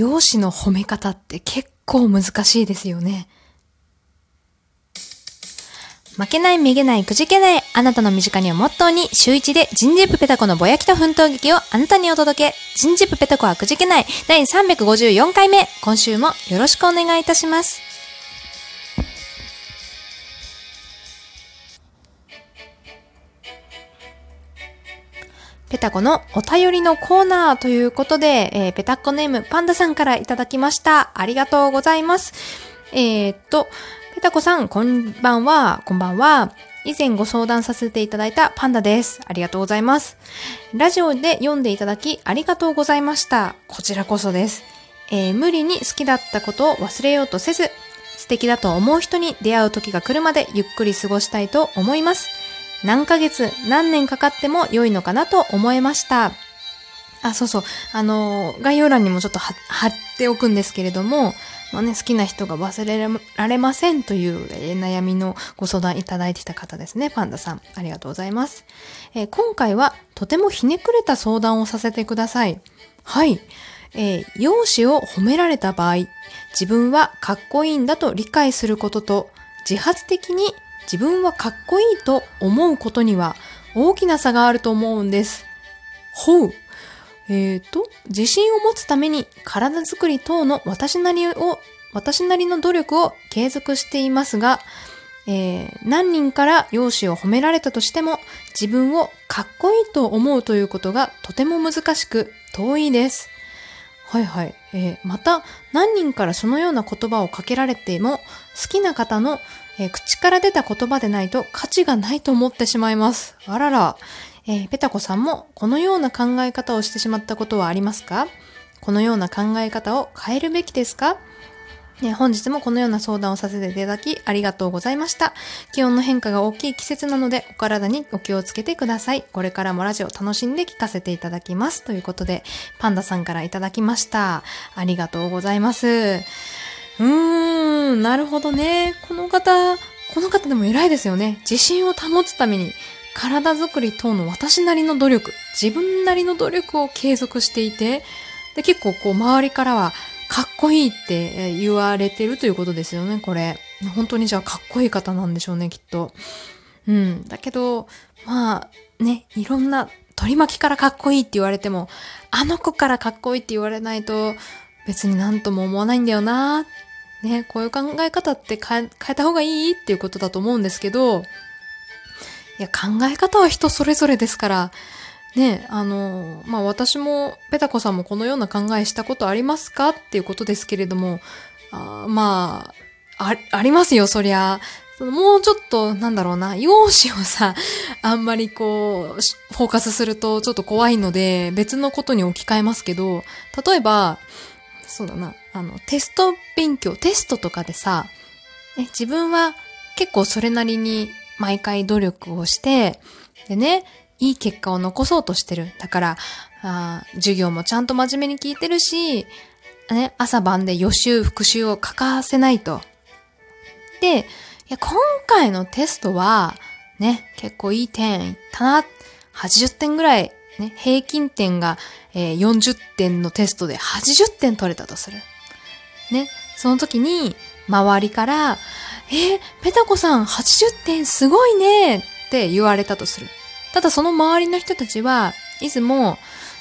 容姿の褒め方って結構難しいですよね。負けない、めげない、くじけない、あなたの身近にをモットーに、週一で人事プペタコのぼやきと奮闘劇をあなたにお届け。人事プペタコはくじけない、第354回目。今週もよろしくお願いいたします。ペタコのお便りのコーナーということで、えー、ペタコネームパンダさんからいただきました。ありがとうございます。えー、っと、ペタコさん、こんばんは、こんばんは。以前ご相談させていただいたパンダです。ありがとうございます。ラジオで読んでいただきありがとうございました。こちらこそです。えー、無理に好きだったことを忘れようとせず、素敵だと思う人に出会う時が来るまでゆっくり過ごしたいと思います。何ヶ月、何年かかっても良いのかなと思いました。あ、そうそう。あの、概要欄にもちょっと貼っておくんですけれども、まあね、好きな人が忘れられませんという、えー、悩みのご相談いただいてた方ですね。パンダさん。ありがとうございます。えー、今回はとてもひねくれた相談をさせてください。はい。えー、容姿を褒められた場合、自分はかっこいいんだと理解することと、自発的に自分はかっこいいと思うことには大きな差があると思うんです。ほう。えっ、ー、と、自信を持つために体づくり等の私なりを、私なりの努力を継続していますが、えー、何人から容姿を褒められたとしても自分をかっこいいと思うということがとても難しく遠いです。はいはい。えー、また、何人からそのような言葉をかけられても、好きな方の、えー、口から出た言葉でないと価値がないと思ってしまいます。あらら。えー、ペタコさんもこのような考え方をしてしまったことはありますか？このような考え方を変えるべきですか？本日もこのような相談をさせていただきありがとうございました。気温の変化が大きい季節なのでお体にお気をつけてください。これからもラジオ楽しんで聞かせていただきます。ということで、パンダさんからいただきました。ありがとうございます。うーん、なるほどね。この方、この方でも偉いですよね。自信を保つために体づくり等の私なりの努力、自分なりの努力を継続していて、で、結構こう周りからはかっこいいって言われてるということですよね、これ。本当にじゃあかっこいい方なんでしょうね、きっと。うん。だけど、まあ、ね、いろんな取り巻きからかっこいいって言われても、あの子からかっこいいって言われないと、別になんとも思わないんだよな。ね、こういう考え方って変え変えた方がいいっていうことだと思うんですけど、いや、考え方は人それぞれですから、ね、あの、まあ、私も、ペタコさんもこのような考えしたことありますかっていうことですけれども、あまあ、あ、ありますよ、そりゃ。もうちょっと、なんだろうな、容姿をさ、あんまりこう、フォーカスするとちょっと怖いので、別のことに置き換えますけど、例えば、そうだな、あの、テスト勉強、テストとかでさ、自分は結構それなりに毎回努力をして、でね、いい結果を残そうとしてる。だから、あ授業もちゃんと真面目に聞いてるし、ね、朝晩で予習、復習を欠かせないと。で、いや、今回のテストは、ね、結構いい点いったな。80点ぐらい、ね、平均点が、えー、40点のテストで80点取れたとする。ね、その時に、周りから、えー、ペタコさん80点すごいねって言われたとする。ただその周りの人たちは、いつも、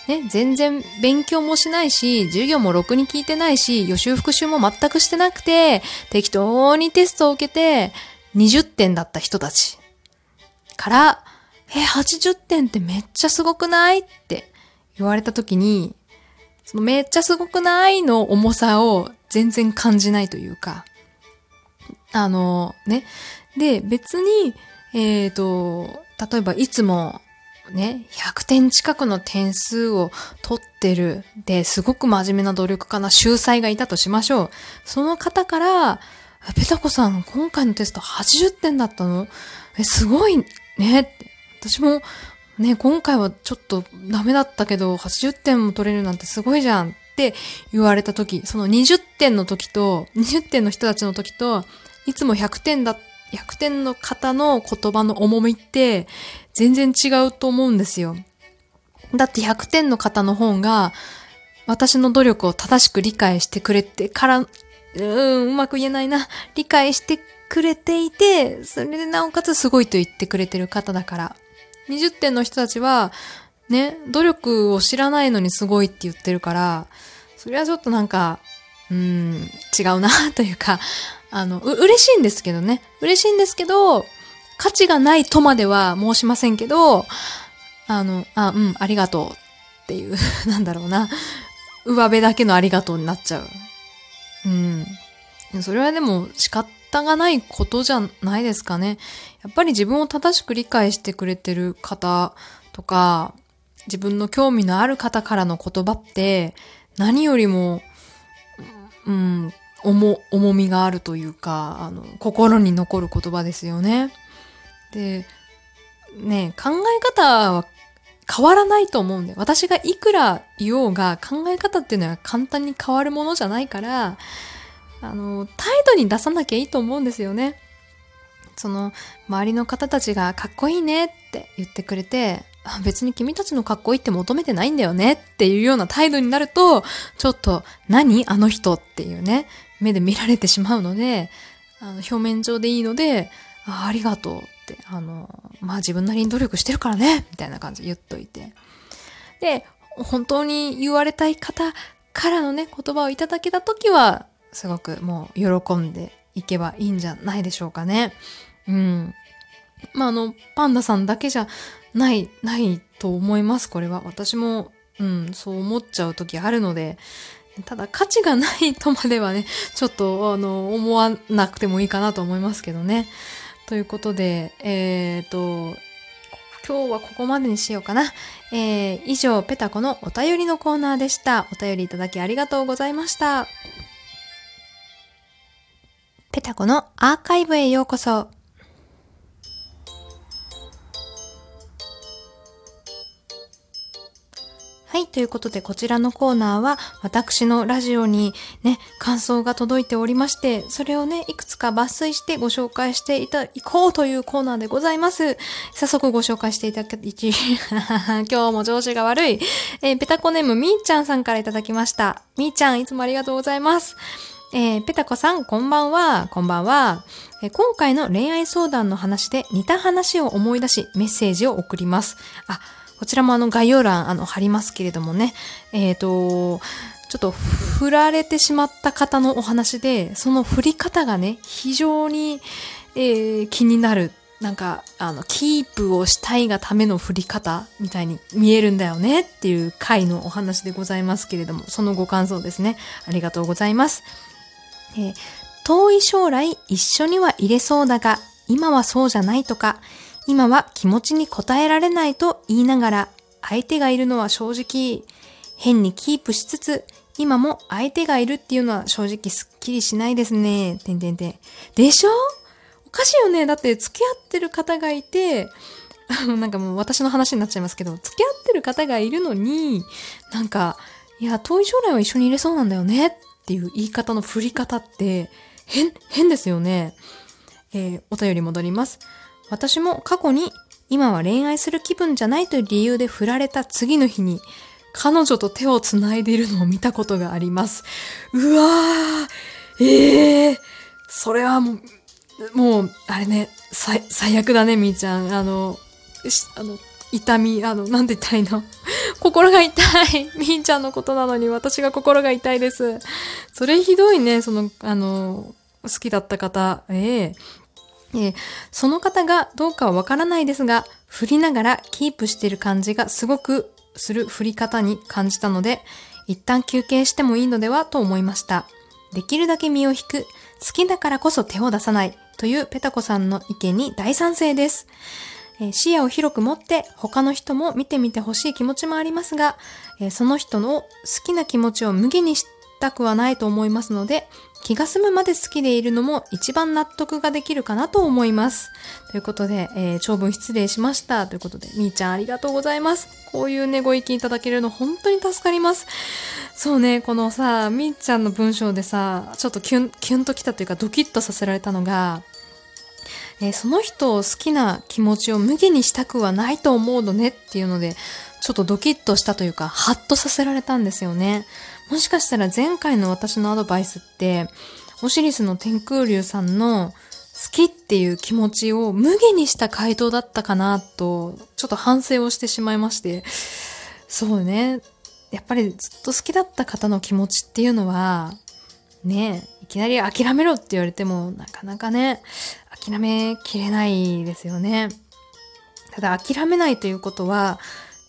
ね、全然勉強もしないし、授業もろくに聞いてないし、予習復習も全くしてなくて、適当にテストを受けて、20点だった人たち。から、え、80点ってめっちゃすごくないって言われた時に、そのめっちゃすごくないの重さを全然感じないというか、あの、ね。で、別に、えっ、ー、と、例えばいつもね、100点近くの点数を取ってるで、すごく真面目な努力家な秀才がいたとしましょう。その方から、ペタコさん、今回のテスト80点だったの？え、すごいねって。私も、ね、今回はちょっとダメだったけど、80点も取れるなんてすごいじゃんって言われた時、その20点の時と、20点の人たちの時と、いつも100点だった、100点の方の言葉の重みって全然違うと思うんですよ。だって100点の方の方が、私の努力を正しく理解してくれてから、うーん、うまく言えないな。理解してくれていて、それでなおかつすごいと言ってくれてる方だから。20点の人たちは、ね、努力を知らないのにすごいって言ってるから、それはちょっとなんか、うーん、違うなというか、あの、う、嬉しいんですけどね。嬉しいんですけど、価値がないとまでは申しませんけど、あの、あ、うん、ありがとうっていう、なんだろうな。上辺だけのありがとうになっちゃう。うん。それはでも仕方がないことじゃないですかね。やっぱり自分を正しく理解してくれてる方とか、自分の興味のある方からの言葉って、何よりも、うん、重、重みがあるというか、あの、心に残る言葉ですよね。で、ね、考え方は変わらないと思うんで、私がいくら言おうが考え方っていうのは簡単に変わるものじゃないから、あの、態度に出さなきゃいいと思うんですよね。その、周りの方たちがかっこいいねって言ってくれて、別に君たちのかっこいいって求めてないんだよねっていうような態度になると、ちょっと、何あの人っていうね、目で見られてしまうので、あの表面上でいいので、あありがとうって、あの、まあ自分なりに努力してるからね、みたいな感じで言っといて。で、本当に言われたい方からのね、言葉をいただけたときは、すごくもう喜んでいけばいいんじゃないでしょうかね。うん。まあ、あの、パンダさんだけじゃない、ないと思います、これは。私も、うん、そう思っちゃう時あるので、ただ価値がないとまではね、ちょっと、あの、思わなくてもいいかなと思いますけどね。ということで、えっ、ー、と、今日はここまでにしようかな。えー、以上、ペタコのお便りのコーナーでした。お便りいただきありがとうございました。ペタコのアーカイブへようこそ。はい。ということで、こちらのコーナーは、私のラジオにね、感想が届いておりまして、それをね、いくつか抜粋してご紹介していた、いこうというコーナーでございます。早速ご紹介していただき、今日も調子が悪い。えー、ペタコネームみーちゃんさんからいただきました。みーちゃん、いつもありがとうございます。えー、ペタコさん、こんばんは。こんばんは。えー、今回の恋愛相談の話で似た話を思い出し、メッセージを送ります。あ、こちらもあの概要欄あの貼りますけれどもね、えっ、ー、と、ちょっと振られてしまった方のお話で、その振り方がね、非常に、えー、気になる。なんか、あの、キープをしたいがための振り方みたいに見えるんだよねっていう回のお話でございますけれども、そのご感想ですね。ありがとうございます。えー、遠い将来一緒には入れそうだが、今はそうじゃないとか、今は気持ちに応えられないと言いながら、相手がいるのは正直、変にキープしつつ、今も相手がいるっていうのは正直すっきりしないですね。てんてんてん。でしょ？おかしいよね。だって付き合ってる方がいて、なんかもう私の話になっちゃいますけど、付き合ってる方がいるのに、なんか、いや、遠い将来は一緒にいれそうなんだよねっていう言い方の振り方って、変、変ですよね。えー、お便り戻ります。私も過去に今は恋愛する気分じゃないという理由で振られた次の日に彼女と手を繋いでいるのを見たことがあります。うわーええー、それはもう、もう、あれね、最、最悪だね、みーちゃん。あの、あの、痛み、あの、なんて言ったらいいの？心が痛い。みーちゃんのことなのに私が心が痛いです。それひどいね、その、あの、好きだった方。えええー、その方がどうかはわからないですが、振りながらキープしている感じがすごくする振り方に感じたので、一旦休憩してもいいのではと思いました。できるだけ身を引く、好きだからこそ手を出さないというペタコさんの意見に大賛成です。え、視野を広く持って他の人も見てみてほしい気持ちもありますが、え、その人の好きな気持ちを無限にしたくはないと思いますので、気が済むまで好きでいるのも一番納得ができるかなと思います。ということで、えー、長文失礼しました。ということで、みーちゃんありがとうございます。こういうね、ご意見いただけるの本当に助かります。そうね、このさ、みーちゃんの文章でさ、ちょっとキュン、キュンときたというかドキッとさせられたのが、えー、その人を好きな気持ちを無限にしたくはないと思うのねっていうので、ちょっとドキッとしたというか、ハッとさせられたんですよね。もしかしたら前回の私のアドバイスって、オシリスの天空流さんの好きっていう気持ちを無限にした回答だったかなと、ちょっと反省をしてしまいまして、そうね。やっぱりずっと好きだった方の気持ちっていうのは、ねいきなり諦めろって言われても、なかなかね、諦めきれないですよね。ただ諦めないということは、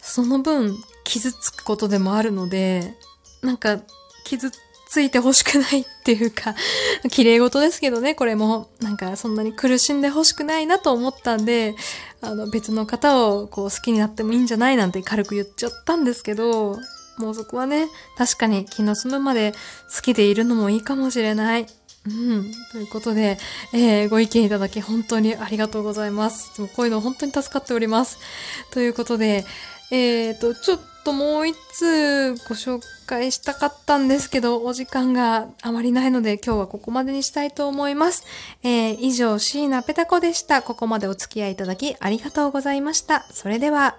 その分傷つくことでもあるので、なんか傷ついてほしくないっていうか、綺麗事ですけどね、これも。なんかそんなに苦しんでほしくないなと思ったんで、あの別の方をこう好きになってもいいんじゃないなんて軽く言っちゃったんですけど、もうそこはね、確かに気の済むまで好きでいるのもいいかもしれない。うん。ということで、えー、ご意見いただき本当にありがとうございます。でもこういうの本当に助かっております。ということで、えっ、ー、と、ちょっともう一通ご紹介したかったんですけど、お時間があまりないので今日はここまでにしたいと思います。えー、以上、椎名ペタコでした。ここまでお付き合いいただきありがとうございました。それでは、